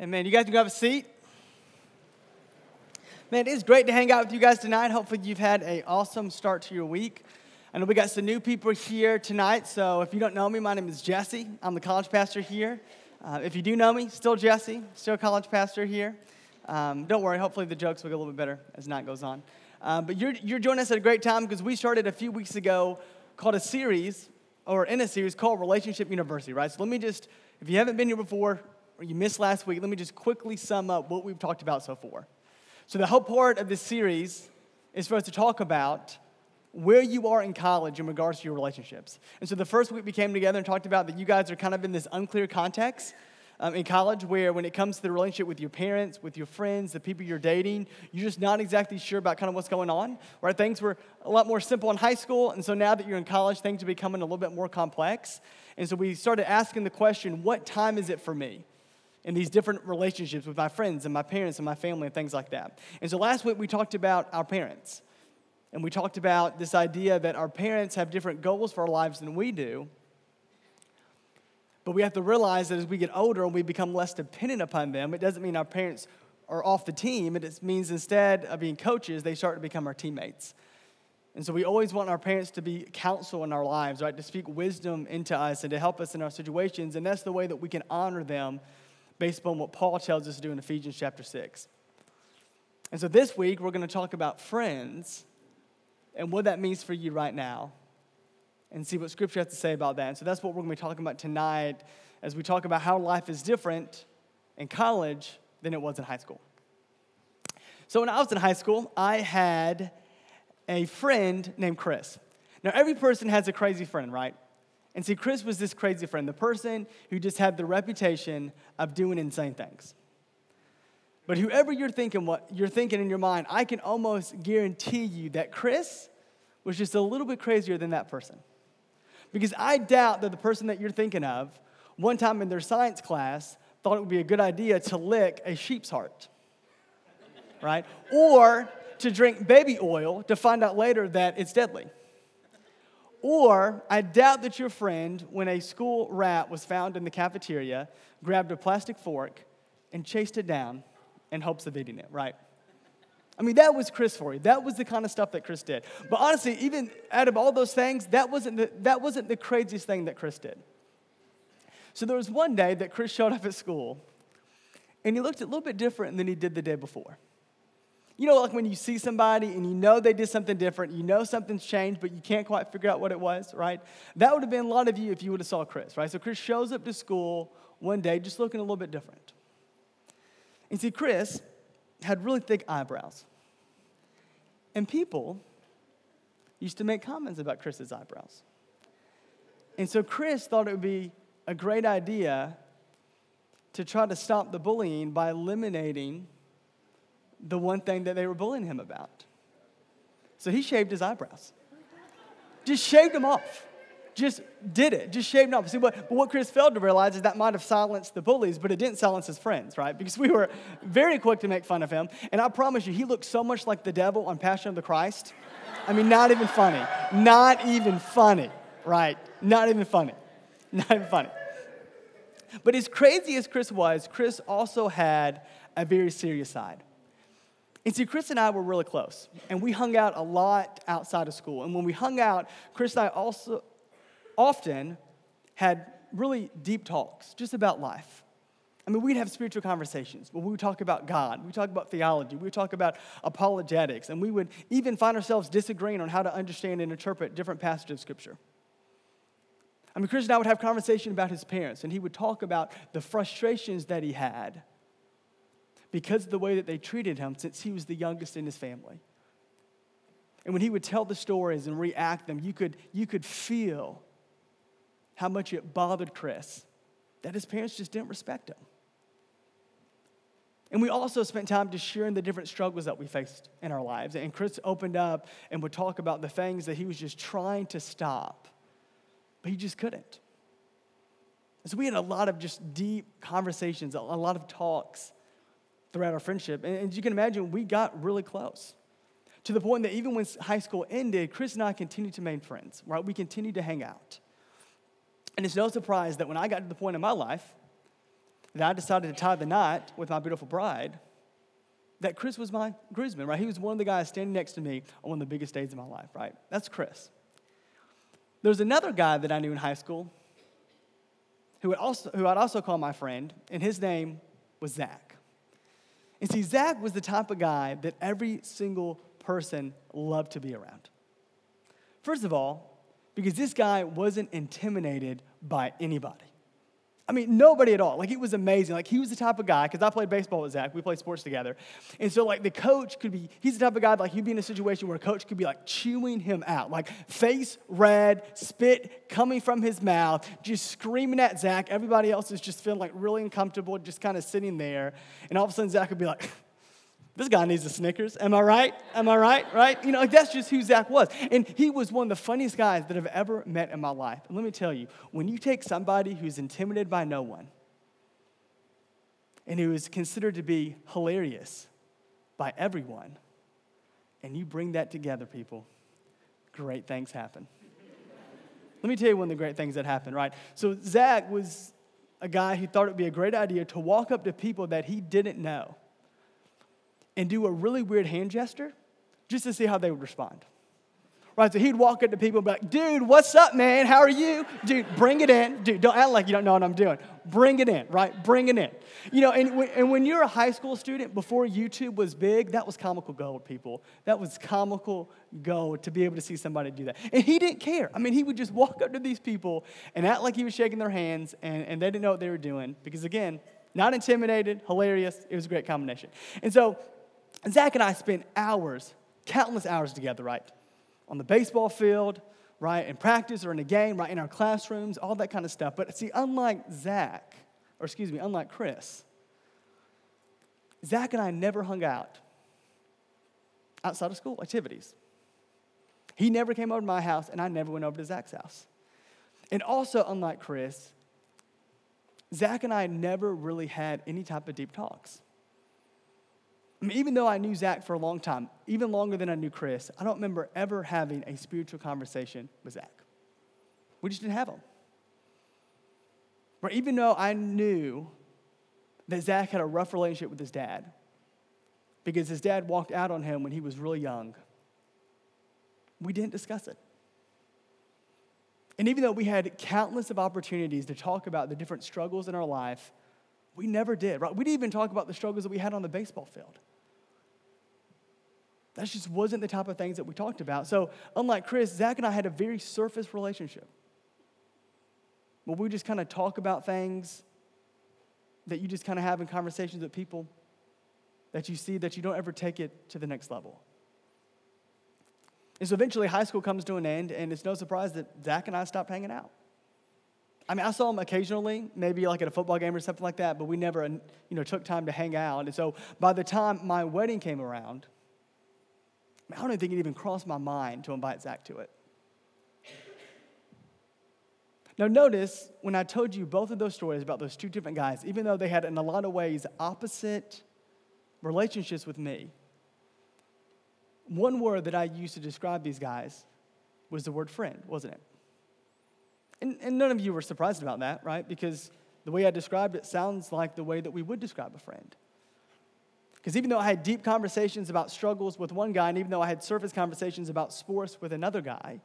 Amen. You guys can go have a seat. Man, it is great to hang out with you guys tonight. Hopefully, you've had an awesome start to your week. I know we got some new people here tonight, so if you don't know me, my name is Jesse. I'm the college pastor here. Uh, if you do know me, still Jesse, still college pastor here. Um, don't worry, hopefully the jokes will get a little bit better as night goes on. Uh, but you're, you're joining us at a great time because we started a few weeks ago called a series, or in a series called Relationship University, right? So let me just, if you haven't been here before, or you missed last week, let me just quickly sum up what we've talked about so far. So, the whole part of this series is for us to talk about where you are in college in regards to your relationships. And so, the first week we came together and talked about that you guys are kind of in this unclear context. Um, in college, where when it comes to the relationship with your parents, with your friends, the people you're dating, you're just not exactly sure about kind of what's going on, right? Things were a lot more simple in high school, and so now that you're in college, things are becoming a little bit more complex. And so we started asking the question, what time is it for me? In these different relationships with my friends and my parents and my family and things like that. And so last week we talked about our parents. And we talked about this idea that our parents have different goals for our lives than we do. But we have to realize that as we get older and we become less dependent upon them, it doesn't mean our parents are off the team. It means instead of being coaches, they start to become our teammates. And so we always want our parents to be counsel in our lives, right? To speak wisdom into us and to help us in our situations. And that's the way that we can honor them based upon what Paul tells us to do in Ephesians chapter 6. And so this week, we're going to talk about friends and what that means for you right now and see what Scripture has to say about that. And so that's what we're going to be talking about tonight as we talk about how life is different in college than it was in high school. So when I was in high school, I had a friend named Chris. Now, every person has a crazy friend, right? And see, Chris was this crazy friend, the person who just had the reputation of doing insane things. But whoever you're thinking what you're thinking in your mind, I can almost guarantee you that Chris was just a little bit crazier than that person. Because I doubt that the person that you're thinking of, one time in their science class, thought it would be a good idea to lick a sheep's heart. Right? Or to drink baby oil to find out later that it's deadly. Or I doubt that your friend, when a school rat was found in the cafeteria, grabbed a plastic fork and chased it down in hopes of eating it, right? I mean, that was Chris for you. That was the kind of stuff that Chris did. But honestly, even out of all those things, that wasn't the, that wasn't the craziest thing that Chris did. So there was one day that Chris showed up at school, and he looked a little bit different than he did the day before. You know, like when you see somebody and you know they did something different, you know something's changed, but you can't quite figure out what it was, right? That would have been a lot of you if you would have saw Chris, right? So Chris shows up to school one day just looking a little bit different. And see, Chris had really thick eyebrows. And people used to make comments about Chris's eyebrows. And so Chris thought it would be a great idea to try to stop the bullying by eliminating the one thing that they were bullying him about. So he shaved his eyebrows. Just shaved them off. Just did it. Just shaved them off. See, what, but what Chris failed to realize is that might have silenced the bullies, but it didn't silence his friends, right? Because we were very quick to make fun of him. And I promise you, he looked so much like the devil on Passion of the Christ. I mean, not even funny. Not even funny, right? Not even funny. Not even funny. But as crazy as Chris was, Chris also had a very serious side. And see, Chris and I were really close, and we hung out a lot outside of school. And when we hung out, Chris and I also often had really deep talks just about life. I mean, we'd have spiritual conversations, we would talk about God, we would talk about theology, we would talk about apologetics, and we would even find ourselves disagreeing on how to understand and interpret different passages of Scripture. I mean, Chris and I would have conversation about his parents, and he would talk about the frustrations that he had because of the way that they treated him since he was the youngest in his family. And when he would tell the stories and react them, you could, you could feel how much it bothered Chris that his parents just didn't respect him. And we also spent time just sharing the different struggles that we faced in our lives. And Chris opened up and would talk about the things that he was just trying to stop, but he just couldn't. so we had a lot of just deep conversations, a lot of talks throughout our friendship. And as you can imagine, we got really close to the point that even when high school ended, Chris and I continued to remain friends, right? We continued to hang out. And it's no surprise that when I got to the point in my life that I decided to tie the knot with my beautiful bride, that Chris was my groomsman, right? He was one of the guys standing next to me on one of the biggest days of my life, right? That's Chris. There's another guy that I knew in high school who, also, who I'd also call my friend, and his name was Zach. And see, Zach was the type of guy that every single person loved to be around. First of all, because this guy wasn't intimidated by anybody. I mean, nobody at all. Like, it was amazing. Like, he was the type of guy, because I played baseball with Zach, we played sports together. And so, like, the coach could be, he's the type of guy, like, he'd be in a situation where a coach could be, like, chewing him out, like, face red, spit coming from his mouth, just screaming at Zach. Everybody else is just feeling, like, really uncomfortable, just kind of sitting there. And all of a sudden, Zach would be like, this guy needs a Snickers. Am I right? Am I right? Right? You know, like that's just who Zach was. And he was one of the funniest guys that I've ever met in my life. And let me tell you, when you take somebody who's intimidated by no one and who is considered to be hilarious by everyone, and you bring that together, people, great things happen. Let me tell you one of the great things that happened, right? So, Zach was a guy who thought it would be a great idea to walk up to people that he didn't know and do a really weird hand gesture just to see how they would respond. Right, so he'd walk up to people and be like, dude, what's up, man? How are you? Dude, bring it in. Dude, don't act like you don't know what I'm doing. Bring it in, right? Bring it in. You know, and, and when you're a high school student, before YouTube was big, that was comical gold, people. That was comical gold to be able to see somebody do that. And he didn't care. I mean, he would just walk up to these people and act like he was shaking their hands and, and they didn't know what they were doing because, again, not intimidated, hilarious. It was a great combination. And so Zach and I spent hours, countless hours together, right? On the baseball field, right? In practice or in a game, right? In our classrooms, all that kind of stuff. But see, unlike Zach, or excuse me, unlike Chris, Zach and I never hung out outside of school activities. He never came over to my house, and I never went over to Zach's house. And also, unlike Chris, Zach and I never really had any type of deep talks. Even though I knew Zach for a long time, even longer than I knew Chris, I don't remember ever having a spiritual conversation with Zach. We just didn't have them. But even though I knew that Zach had a rough relationship with his dad, because his dad walked out on him when he was really young, we didn't discuss it. And even though we had countless of opportunities to talk about the different struggles in our life, we never did, right? We didn't even talk about the struggles that we had on the baseball field. That just wasn't the type of things that we talked about. So, unlike Chris, Zach and I had a very surface relationship. Where we just kind of talk about things that you just kind of have in conversations with people that you see that you don't ever take it to the next level. And so eventually high school comes to an end, and it's no surprise that Zach and I stopped hanging out. I mean, I saw him occasionally, maybe like at a football game or something like that, but we never, you know, took time to hang out. And so by the time my wedding came around, I don't think it even crossed my mind to invite Zach to it. Now, notice when I told you both of those stories about those two different guys, even though they had, in a lot of ways, opposite relationships with me, one word that I used to describe these guys was the word friend, wasn't it? And, and none of you were surprised about that, right? Because the way I described it sounds like the way that we would describe a friend. Because even though I had deep conversations about struggles with one guy, and even though I had surface conversations about sports with another guy,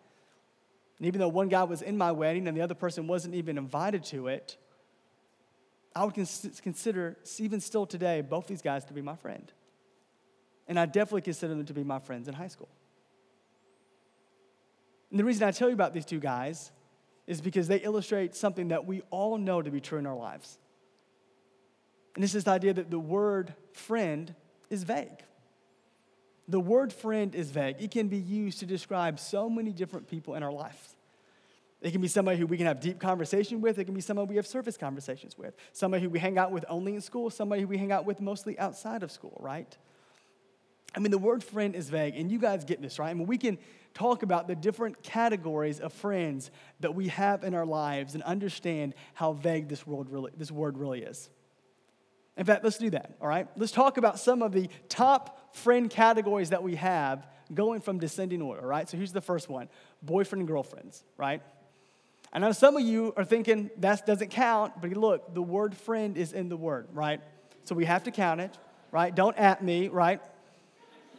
and even though one guy was in my wedding and the other person wasn't even invited to it, I would consider, even still today, both these guys to be my friend. And I definitely consider them to be my friends in high school. And the reason I tell you about these two guys is because they illustrate something that we all know to be true in our lives. And this is the idea that the word friend is vague. The word friend is vague. It can be used to describe so many different people in our lives. It can be somebody who we can have deep conversation with. It can be somebody we have surface conversations with. Somebody who we hang out with only in school. Somebody who we hang out with mostly outside of school, right? I mean, the word friend is vague, and you guys get this, right? I mean, we can talk about the different categories of friends that we have in our lives and understand how vague this, world really, this word really is. In fact, let's do that, all right? Let's talk about some of the top friend categories that we have going from descending order, right? So here's the first one boyfriend and girlfriends, right? I know some of you are thinking that doesn't count, but look, the word friend is in the word, right? So we have to count it, right? Don't at me, right?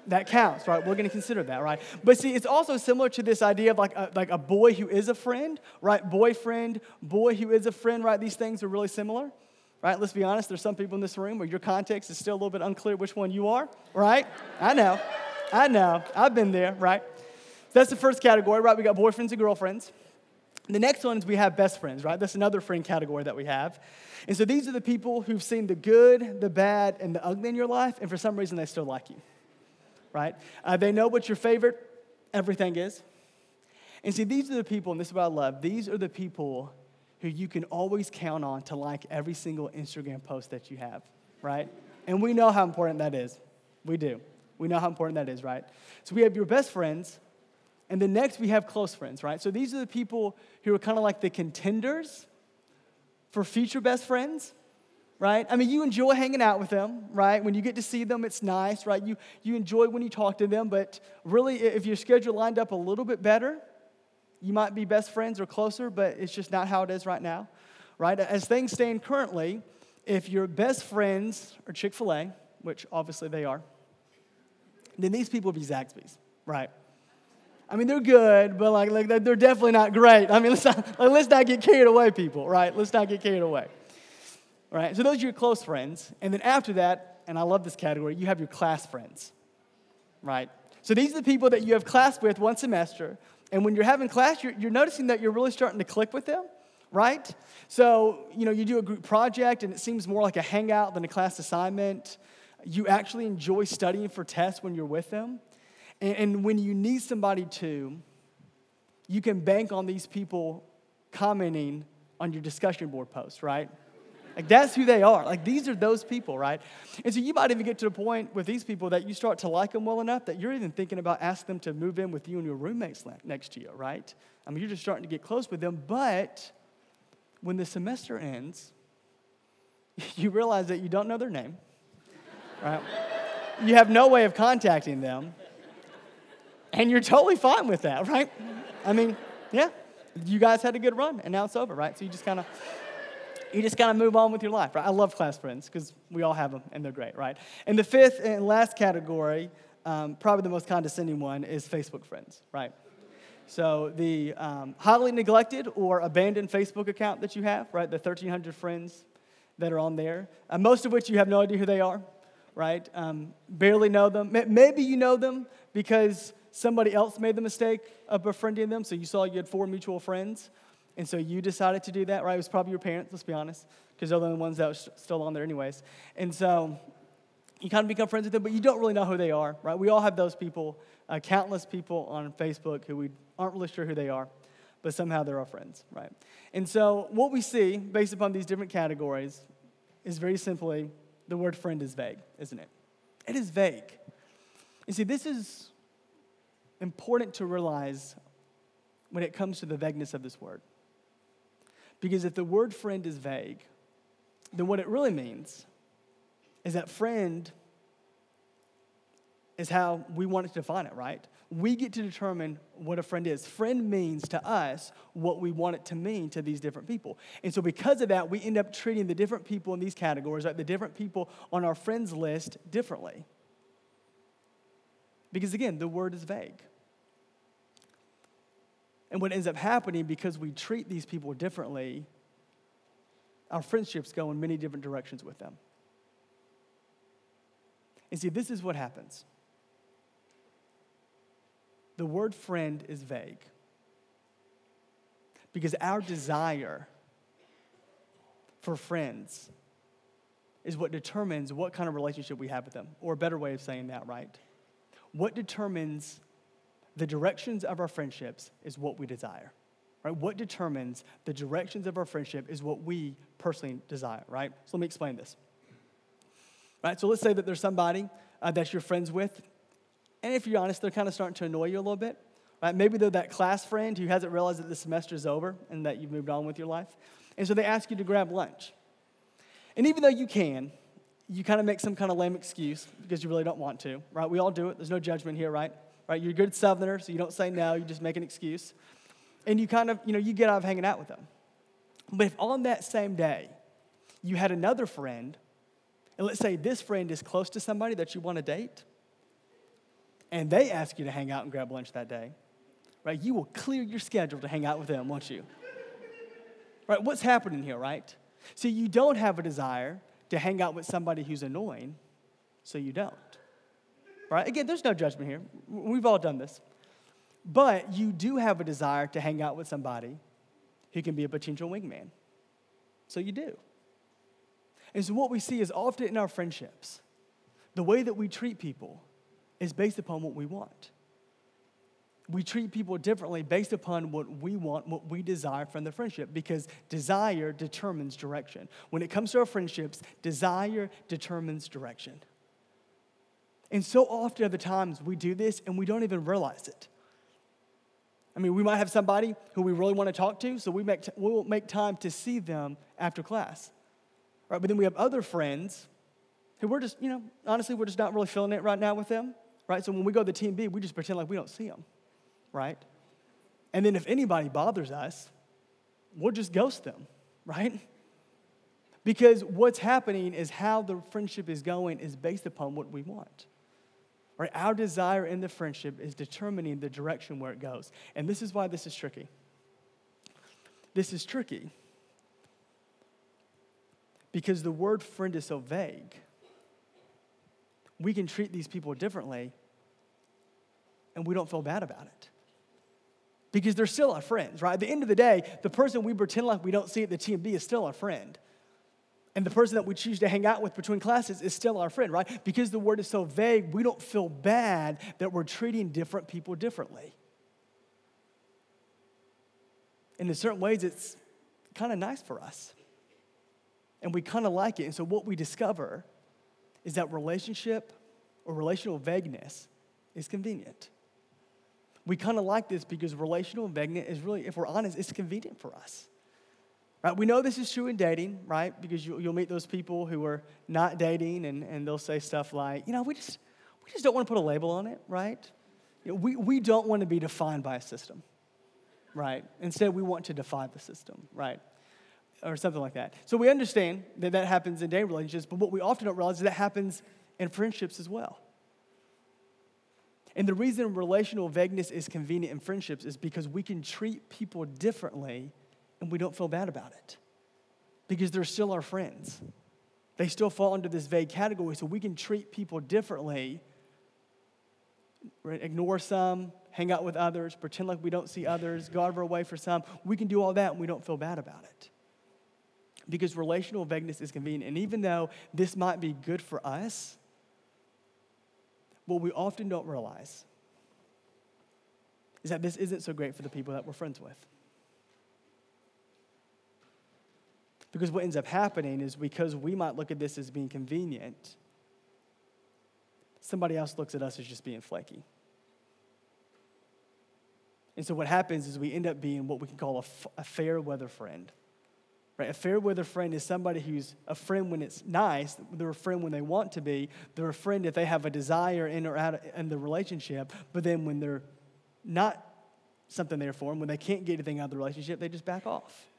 That counts, right? We're going to consider that, right? But see, it's also similar to this idea of like a, like a boy who is a friend, right? Boyfriend, boy who is a friend, right? These things are really similar, right? Let's be honest, there's some people in this room where your context is still a little bit unclear which one you are, right? I know, I know, I've been there, right? That's the first category, right? We got boyfriends and girlfriends. The next one is we have best friends, right? That's another friend category that we have. And so these are the people who've seen the good, the bad, and the ugly in your life, and for some reason they still like you, right? Uh, they know what your favorite everything is. And see, these are the people, and this is what I love, these are the people who you can always count on to like every single Instagram post that you have, right? And we know how important that is. We do. We know how important that is, right? So we have your best friends, and then next we have close friends, right? So these are the people who are kind of like the contenders for future best friends, right? I mean, you enjoy hanging out with them, right? When you get to see them, it's nice, right? You, you enjoy when you talk to them, but really, if your schedule lined up a little bit better, you might be best friends or closer, but it's just not how it is right now, right? As things stand currently, if your best friends are Chick fil A, which obviously they are, then these people would be Zaxby's, right? I mean, they're good, but like, like they're definitely not great. I mean, let's not, like, let's not get carried away, people, right? Let's not get carried away. Right, so those are your close friends. And then after that, and I love this category, you have your class friends, right? So these are the people that you have class with one semester. And when you're having class, you're, you're noticing that you're really starting to click with them, right? So, you know, you do a group project and it seems more like a hangout than a class assignment. You actually enjoy studying for tests when you're with them. And, and when you need somebody to, you can bank on these people commenting on your discussion board post, right? Like that's who they are. Like these are those people, right? And so you might even get to the point with these people that you start to like them well enough that you're even thinking about asking them to move in with you and your roommates next to you, right? I mean, you're just starting to get close with them. But when the semester ends, you realize that you don't know their name, right? you have no way of contacting them. And you're totally fine with that, right? I mean, yeah, you guys had a good run and now it's over, right? So you just kind of you just of move on with your life, right? I love class friends because we all have them and they're great, right? And the fifth and last category, um, probably the most condescending one, is Facebook friends, right? So the um, highly neglected or abandoned Facebook account that you have, right? The 1,300 friends that are on there, uh, most of which you have no idea who they are, right? Um, barely know them. Maybe you know them because somebody else made the mistake of befriending them. So you saw you had four mutual friends. And so you decided to do that, right? It was probably your parents, let's be honest, because they're the only ones that were still on there, anyways. And so you kind of become friends with them, but you don't really know who they are, right? We all have those people, uh, countless people on Facebook who we aren't really sure who they are, but somehow they're our friends, right? And so what we see based upon these different categories is very simply the word friend is vague, isn't it? It is vague. You see, this is important to realize when it comes to the vagueness of this word. Because if the word friend is vague, then what it really means is that friend is how we want to define it, right? We get to determine what a friend is. Friend means to us what we want it to mean to these different people. And so, because of that, we end up treating the different people in these categories, like the different people on our friends list, differently. Because again, the word is vague. And what ends up happening because we treat these people differently, our friendships go in many different directions with them. And see, this is what happens the word friend is vague because our desire for friends is what determines what kind of relationship we have with them, or a better way of saying that, right? What determines the directions of our friendships is what we desire. Right? What determines the directions of our friendship is what we personally desire, right? So let me explain this. Right? So let's say that there's somebody uh, that you're friends with, and if you're honest, they're kind of starting to annoy you a little bit. Right? Maybe they're that class friend who hasn't realized that the semester is over and that you've moved on with your life. And so they ask you to grab lunch. And even though you can, you kind of make some kind of lame excuse because you really don't want to, right? We all do it. There's no judgment here, right? Right? You're a good southerner, so you don't say no, you just make an excuse. and you kind of, you know, you get out of hanging out with them. But if on that same day you had another friend, and let's say this friend is close to somebody that you want to date, and they ask you to hang out and grab lunch that day, right? You will clear your schedule to hang out with them, won't you? Right? What's happening here, right? See, you don't have a desire to hang out with somebody who's annoying, so you don't. Right? Again, there's no judgment here. We've all done this. But you do have a desire to hang out with somebody who can be a potential wingman. So you do. And so what we see is often in our friendships, the way that we treat people is based upon what we want. We treat people differently based upon what we want, what we desire from the friendship, because desire determines direction. When it comes to our friendships, desire determines direction. And so often the times we do this and we don't even realize it. I mean, we might have somebody who we really want to talk to, so we make t- we'll make time to see them after class. Right? But then we have other friends who we're just, you know, honestly, we're just not really feeling it right now with them. Right? So when we go to the TMB, we just pretend like we don't see them. Right? And then if anybody bothers us, we'll just ghost them. Right? Because what's happening is how the friendship is going is based upon what we want. Right? Our desire in the friendship is determining the direction where it goes. And this is why this is tricky. This is tricky because the word friend is so vague. We can treat these people differently and we don't feel bad about it. Because they're still our friends, right? At the end of the day, the person we pretend like we don't see at the TMB is still our friend. And the person that we choose to hang out with between classes is still our friend, right? Because the word is so vague, we don't feel bad that we're treating different people differently. And in certain ways, it's kind of nice for us. And we kind of like it. And so, what we discover is that relationship or relational vagueness is convenient. We kind of like this because relational vagueness is really, if we're honest, it's convenient for us. Right? We know this is true in dating, right? Because you, will meet those people who are not dating and, and they'll say stuff like, you know, we just, we just don't want to put a label on it, right? You know, we, we don't want to be defined by a system, right? Instead, we want to defy the system, right? Or something like that. So we understand that that happens in dating relationships, but what we often don't realize is that happens in friendships as well. And the reason relational vagueness is convenient in friendships is because we can treat people differently and we don't feel bad about it because they're still our friends. They still fall under this vague category, so we can treat people differently, right? ignore some, hang out with others, pretend like we don't see others, go out of our way for some. We can do all that and we don't feel bad about it. Because relational vagueness is convenient. And even though this might be good for us, what we often don't realize is that this isn't so great for the people that we're friends with. Because what ends up happening is because we might look at this as being convenient, somebody else looks at us as just being flaky. And so what happens is we end up being what we can call a, f- a fair weather friend. Right? A fair weather friend is somebody who's a friend when it's nice, they're a friend when they want to be, they're a friend if they have a desire in or out in the relationship, but then when they're not something there for them, when they can't get anything out of the relationship, they just back off.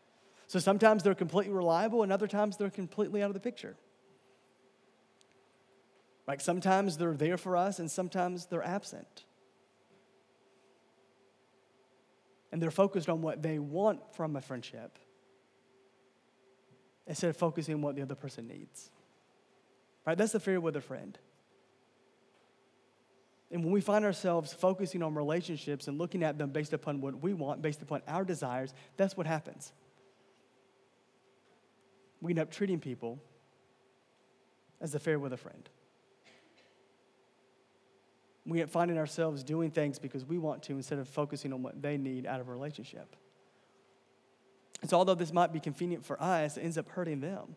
So sometimes they're completely reliable, and other times they're completely out of the picture. Like sometimes they're there for us, and sometimes they're absent. And they're focused on what they want from a friendship instead of focusing on what the other person needs. Right? That's the fear with a friend. And when we find ourselves focusing on relationships and looking at them based upon what we want, based upon our desires, that's what happens we end up treating people as a fair with a friend. We end up finding ourselves doing things because we want to instead of focusing on what they need out of a relationship. So, although this might be convenient for us, it ends up hurting them.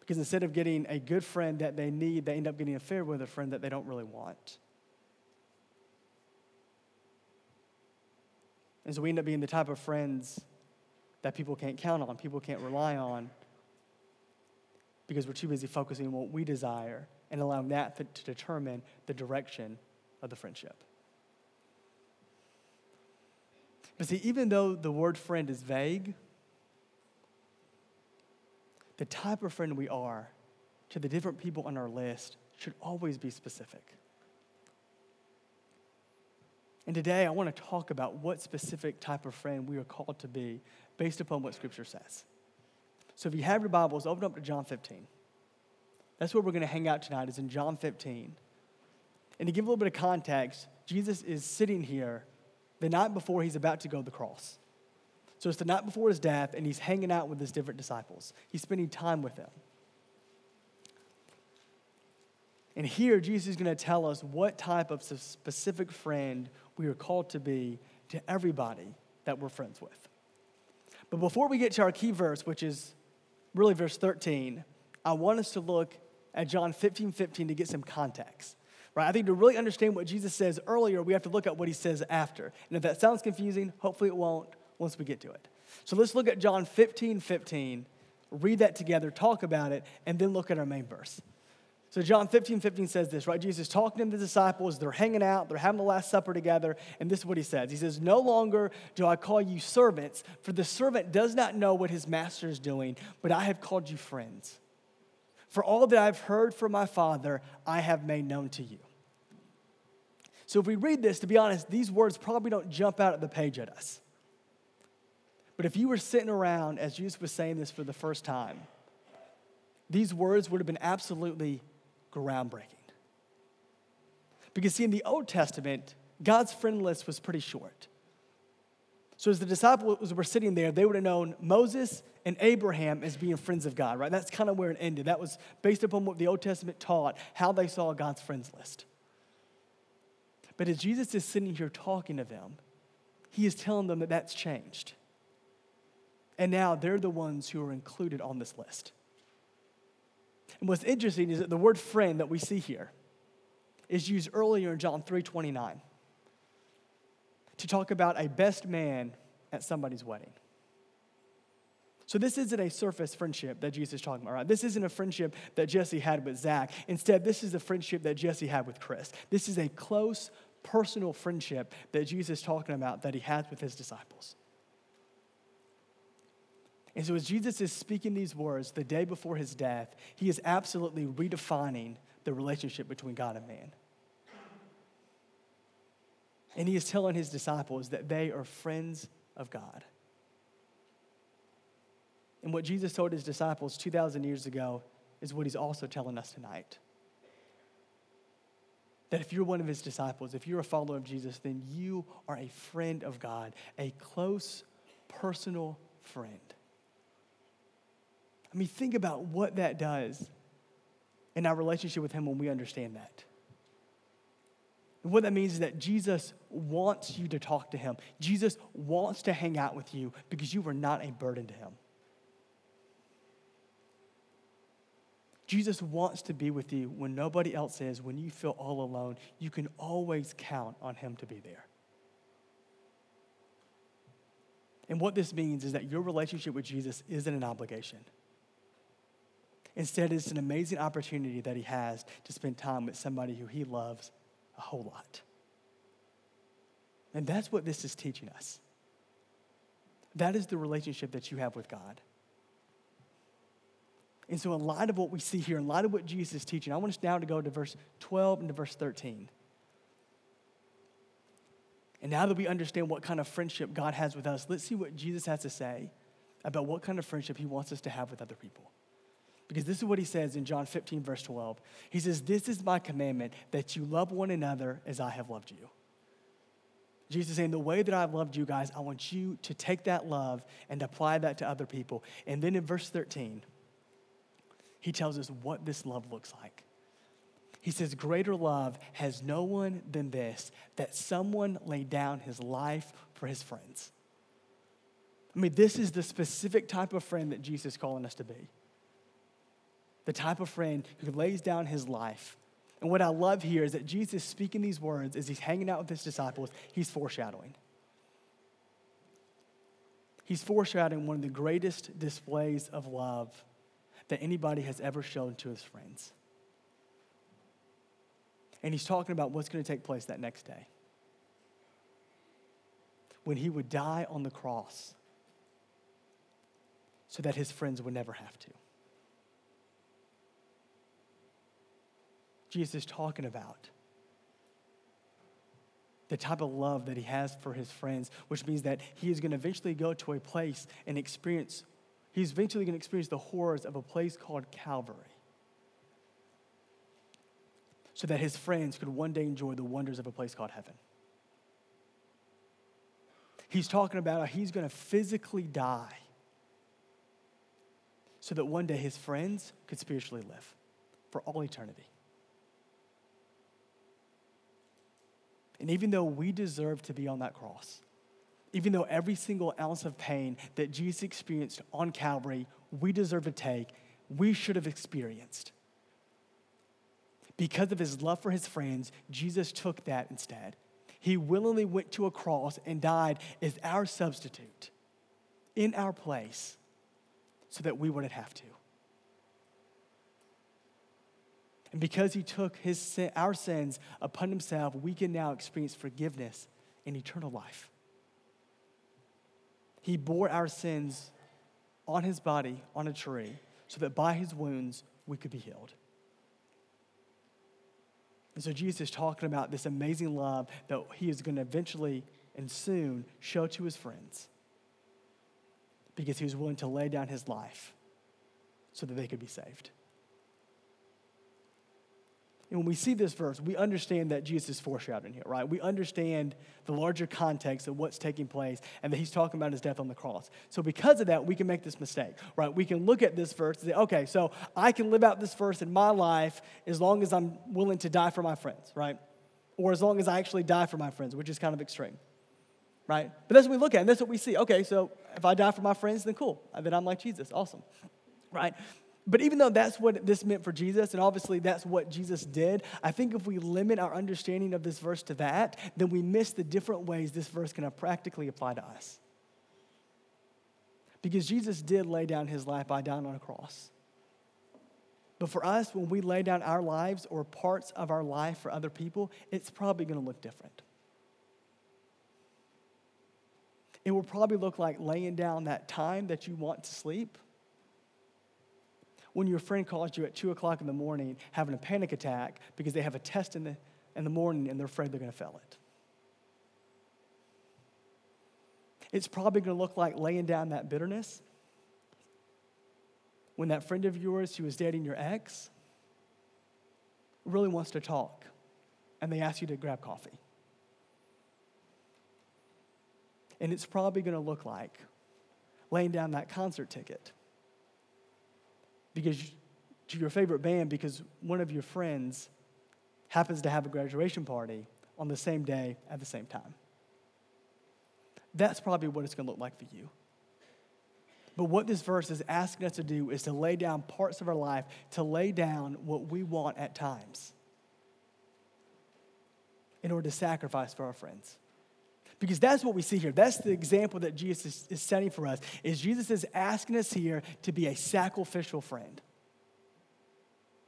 Because instead of getting a good friend that they need, they end up getting a fair with a friend that they don't really want. And so we end up being the type of friends that people can't count on, people can't rely on, because we're too busy focusing on what we desire and allowing that to determine the direction of the friendship. But see, even though the word friend is vague, the type of friend we are to the different people on our list should always be specific. And today I want to talk about what specific type of friend we are called to be based upon what Scripture says. So if you have your Bibles, open up to John 15. That's where we're going to hang out tonight, is in John 15. And to give a little bit of context, Jesus is sitting here the night before he's about to go to the cross. So it's the night before his death, and he's hanging out with his different disciples. He's spending time with them. And here, Jesus is going to tell us what type of specific friend we are called to be to everybody that we're friends with. But before we get to our key verse, which is really verse 13, I want us to look at John 15 15 to get some context. Right? I think to really understand what Jesus says earlier, we have to look at what he says after. And if that sounds confusing, hopefully it won't once we get to it. So let's look at John 15 15, read that together, talk about it, and then look at our main verse. So John 15, 15 says this, right? Jesus talking to the disciples, they're hanging out, they're having the Last Supper together, and this is what he says. He says, No longer do I call you servants, for the servant does not know what his master is doing, but I have called you friends. For all that I've heard from my Father, I have made known to you. So if we read this, to be honest, these words probably don't jump out at the page at us. But if you were sitting around as Jesus was saying this for the first time, these words would have been absolutely groundbreaking. Because, see, in the Old Testament, God's friend list was pretty short. So, as the disciples were sitting there, they would have known Moses and Abraham as being friends of God, right? That's kind of where it ended. That was based upon what the Old Testament taught, how they saw God's friends list. But as Jesus is sitting here talking to them, he is telling them that that's changed. And now they're the ones who are included on this list. And what's interesting is that the word friend that we see here is used earlier in John 3:29 to talk about a best man at somebody's wedding. So this isn't a surface friendship that Jesus is talking about, right? This isn't a friendship that Jesse had with Zach. Instead, this is a friendship that Jesse had with Chris. This is a close, personal friendship that Jesus is talking about that he has with his disciples. And so, as Jesus is speaking these words the day before his death, he is absolutely redefining the relationship between God and man. And he is telling his disciples that they are friends of God. And what Jesus told his disciples 2,000 years ago is what he's also telling us tonight. That if you're one of his disciples, if you're a follower of Jesus, then you are a friend of God, a close, personal friend. I mean, think about what that does in our relationship with Him when we understand that. And what that means is that Jesus wants you to talk to Him. Jesus wants to hang out with you because you are not a burden to Him. Jesus wants to be with you when nobody else is, when you feel all alone. You can always count on Him to be there. And what this means is that your relationship with Jesus isn't an obligation. Instead, it's an amazing opportunity that he has to spend time with somebody who he loves a whole lot. And that's what this is teaching us. That is the relationship that you have with God. And so, in light of what we see here, in light of what Jesus is teaching, I want us now to go to verse 12 and to verse 13. And now that we understand what kind of friendship God has with us, let's see what Jesus has to say about what kind of friendship he wants us to have with other people. Because this is what he says in John 15, verse 12. He says, This is my commandment, that you love one another as I have loved you. Jesus saying, The way that I've loved you guys, I want you to take that love and apply that to other people. And then in verse 13, he tells us what this love looks like. He says, Greater love has no one than this, that someone laid down his life for his friends. I mean, this is the specific type of friend that Jesus is calling us to be the type of friend who lays down his life. And what I love here is that Jesus speaking these words as he's hanging out with his disciples, he's foreshadowing. He's foreshadowing one of the greatest displays of love that anybody has ever shown to his friends. And he's talking about what's going to take place that next day. when he would die on the cross so that his friends would never have to. Jesus is talking about the type of love that he has for his friends, which means that he is going to eventually go to a place and experience, he's eventually going to experience the horrors of a place called Calvary. So that his friends could one day enjoy the wonders of a place called heaven. He's talking about how he's going to physically die so that one day his friends could spiritually live for all eternity. And even though we deserve to be on that cross, even though every single ounce of pain that Jesus experienced on Calvary, we deserve to take, we should have experienced. Because of his love for his friends, Jesus took that instead. He willingly went to a cross and died as our substitute in our place so that we wouldn't have to. And because he took his sin, our sins upon himself, we can now experience forgiveness and eternal life. He bore our sins on his body on a tree so that by his wounds we could be healed. And so Jesus is talking about this amazing love that he is going to eventually and soon show to his friends because he was willing to lay down his life so that they could be saved. And when we see this verse, we understand that Jesus is foreshadowing here, right? We understand the larger context of what's taking place and that he's talking about his death on the cross. So, because of that, we can make this mistake, right? We can look at this verse and say, okay, so I can live out this verse in my life as long as I'm willing to die for my friends, right? Or as long as I actually die for my friends, which is kind of extreme, right? But that's what we look at, and that's what we see. Okay, so if I die for my friends, then cool. Then I'm like Jesus. Awesome, right? But even though that's what this meant for Jesus, and obviously that's what Jesus did, I think if we limit our understanding of this verse to that, then we miss the different ways this verse can practically apply to us. Because Jesus did lay down his life by dying on a cross. But for us, when we lay down our lives or parts of our life for other people, it's probably going to look different. It will probably look like laying down that time that you want to sleep when your friend calls you at 2 o'clock in the morning having a panic attack because they have a test in the, in the morning and they're afraid they're going to fail it. It's probably going to look like laying down that bitterness when that friend of yours who is dating your ex really wants to talk and they ask you to grab coffee. And it's probably going to look like laying down that concert ticket because to your favorite band because one of your friends happens to have a graduation party on the same day at the same time. That's probably what it's going to look like for you. But what this verse is asking us to do is to lay down parts of our life, to lay down what we want at times in order to sacrifice for our friends. Because that's what we see here. That's the example that Jesus is, is setting for us. Is Jesus is asking us here to be a sacrificial friend.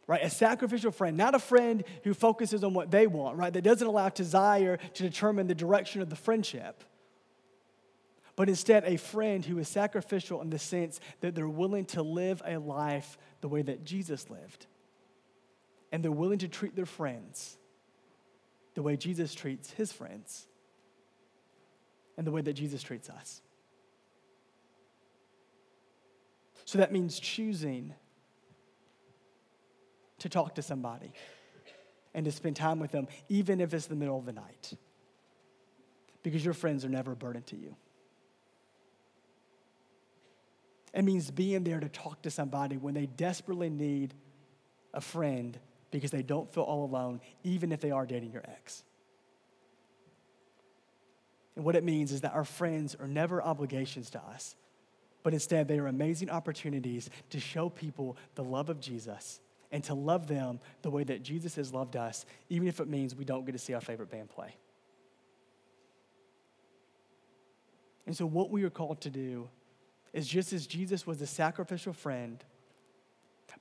Right? A sacrificial friend, not a friend who focuses on what they want, right? That doesn't allow desire to determine the direction of the friendship. But instead, a friend who is sacrificial in the sense that they're willing to live a life the way that Jesus lived. And they're willing to treat their friends the way Jesus treats his friends and the way that Jesus treats us. So that means choosing to talk to somebody and to spend time with them, even if it's the middle of the night, because your friends are never a burden to you. It means being there to talk to somebody when they desperately need a friend because they don't feel all alone, even if they are dating your ex. And what it means is that our friends are never obligations to us, but instead they are amazing opportunities to show people the love of Jesus and to love them the way that Jesus has loved us, even if it means we don't get to see our favorite band play. And so, what we are called to do is just as Jesus was a sacrificial friend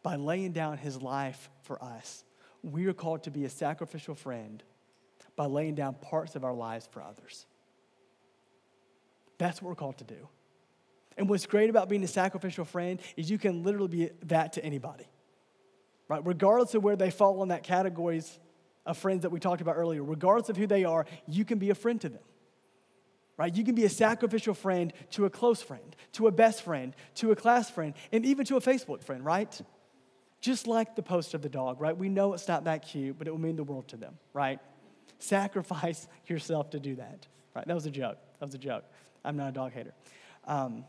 by laying down his life for us, we are called to be a sacrificial friend by laying down parts of our lives for others. That's what we're called to do. And what's great about being a sacrificial friend is you can literally be that to anybody, right? Regardless of where they fall in that categories of friends that we talked about earlier, regardless of who they are, you can be a friend to them, right? You can be a sacrificial friend to a close friend, to a best friend, to a class friend, and even to a Facebook friend, right? Just like the post of the dog, right? We know it's not that cute, but it will mean the world to them, right? Sacrifice yourself to do that, right? That was a joke. That was a joke. I'm not a dog hater. Um,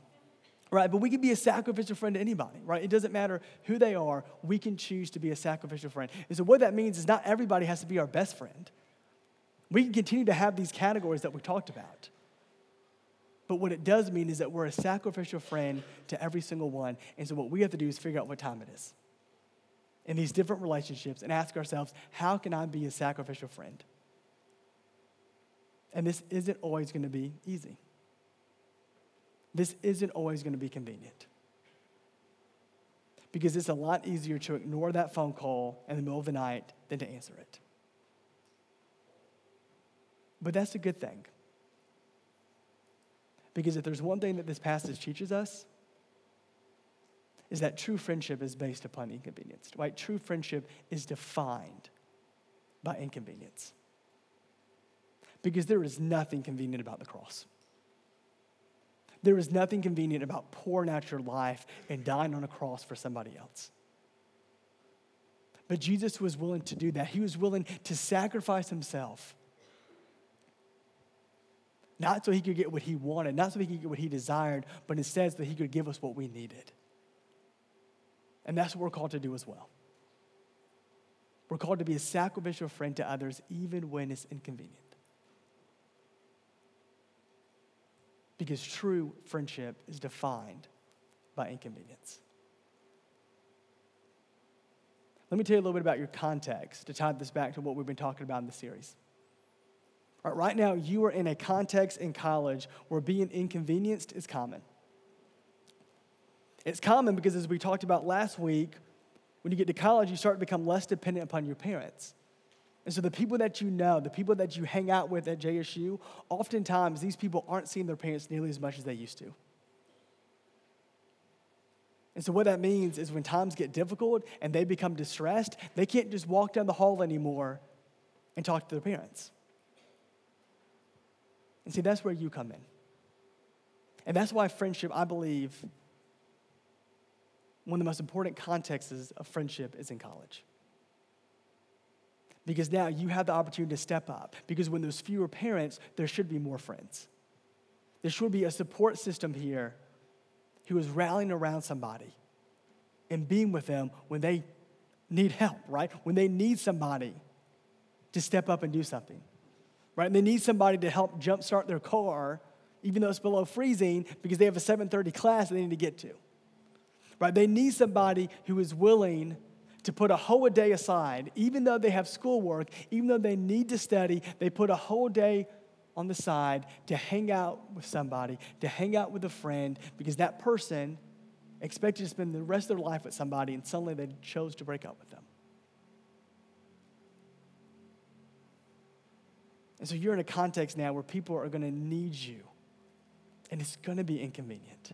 right? But we can be a sacrificial friend to anybody, right? It doesn't matter who they are, we can choose to be a sacrificial friend. And so, what that means is not everybody has to be our best friend. We can continue to have these categories that we talked about. But what it does mean is that we're a sacrificial friend to every single one. And so, what we have to do is figure out what time it is in these different relationships and ask ourselves, how can I be a sacrificial friend? And this isn't always going to be easy this isn't always going to be convenient. Because it's a lot easier to ignore that phone call in the middle of the night than to answer it. But that's a good thing. Because if there's one thing that this passage teaches us, is that true friendship is based upon inconvenience, right? True friendship is defined by inconvenience. Because there is nothing convenient about the cross. There is nothing convenient about pouring out your life and dying on a cross for somebody else. But Jesus was willing to do that. He was willing to sacrifice himself. Not so he could get what he wanted, not so he could get what he desired, but instead so that he could give us what we needed. And that's what we're called to do as well. We're called to be a sacrificial friend to others, even when it's inconvenient. Because true friendship is defined by inconvenience. Let me tell you a little bit about your context to tie this back to what we've been talking about in the series. Right, right now, you are in a context in college where being inconvenienced is common. It's common because, as we talked about last week, when you get to college, you start to become less dependent upon your parents. And so the people that you know, the people that you hang out with at JSU, oftentimes these people aren't seeing their parents nearly as much as they used to. And so, what that means is when times get difficult and they become distressed, they can't just walk down the hall anymore and talk to their parents. And see, that's where you come in. And that's why friendship, I believe, one of the most important contexts of friendship is in college because now you have the opportunity to step up. Because when there's fewer parents, there should be more friends. There should be a support system here who is rallying around somebody and being with them when they need help, right? When they need somebody to step up and do something, right? And they need somebody to help jumpstart their car, even though it's below freezing, because they have a 7:30 class they need to get to, right? They need somebody who is willing to put a whole day aside, even though they have schoolwork, even though they need to study, they put a whole day on the side to hang out with somebody, to hang out with a friend, because that person expected to spend the rest of their life with somebody and suddenly they chose to break up with them. And so you're in a context now where people are going to need you, and it's going to be inconvenient.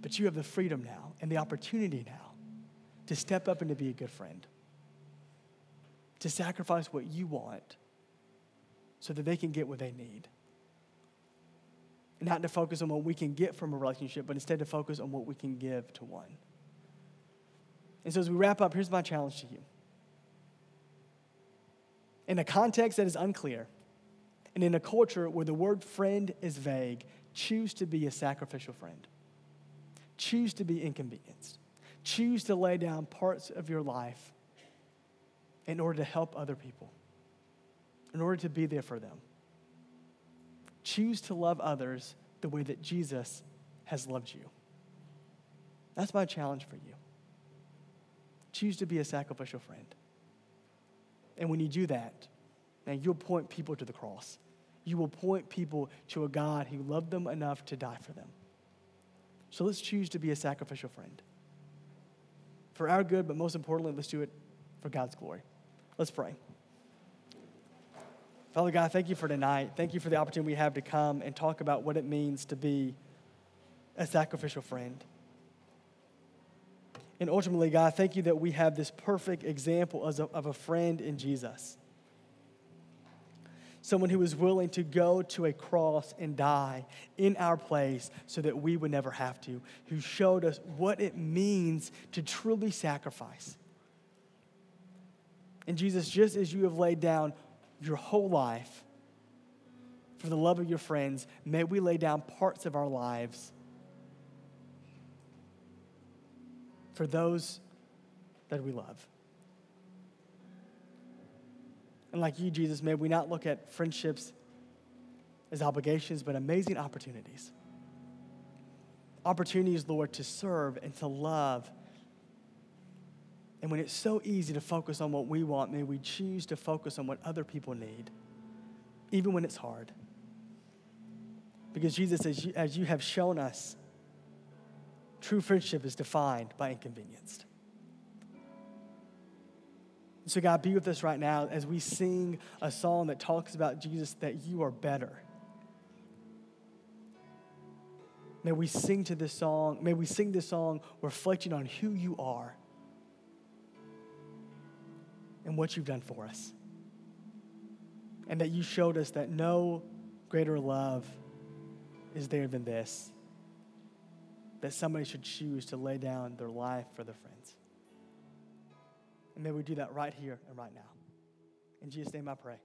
But you have the freedom now and the opportunity now to step up and to be a good friend, to sacrifice what you want so that they can get what they need. Not to focus on what we can get from a relationship, but instead to focus on what we can give to one. And so, as we wrap up, here's my challenge to you. In a context that is unclear, and in a culture where the word friend is vague, choose to be a sacrificial friend. Choose to be inconvenienced. Choose to lay down parts of your life in order to help other people, in order to be there for them. Choose to love others the way that Jesus has loved you. That's my challenge for you. Choose to be a sacrificial friend. And when you do that, now you'll point people to the cross. You will point people to a God who loved them enough to die for them. So let's choose to be a sacrificial friend. For our good, but most importantly, let's do it for God's glory. Let's pray. Father God, thank you for tonight. Thank you for the opportunity we have to come and talk about what it means to be a sacrificial friend. And ultimately, God, thank you that we have this perfect example of a, of a friend in Jesus. Someone who was willing to go to a cross and die in our place so that we would never have to, who showed us what it means to truly sacrifice. And Jesus, just as you have laid down your whole life for the love of your friends, may we lay down parts of our lives for those that we love. And like you, Jesus, may we not look at friendships as obligations, but amazing opportunities. Opportunities, Lord, to serve and to love. And when it's so easy to focus on what we want, may we choose to focus on what other people need, even when it's hard. Because, Jesus, as you, as you have shown us, True friendship is defined by inconvenienced. So, God, be with us right now as we sing a song that talks about Jesus, that you are better. May we sing to this song, may we sing this song reflecting on who you are and what you've done for us. And that you showed us that no greater love is there than this that somebody should choose to lay down their life for their friends. And may we do that right here and right now. In Jesus' name I pray.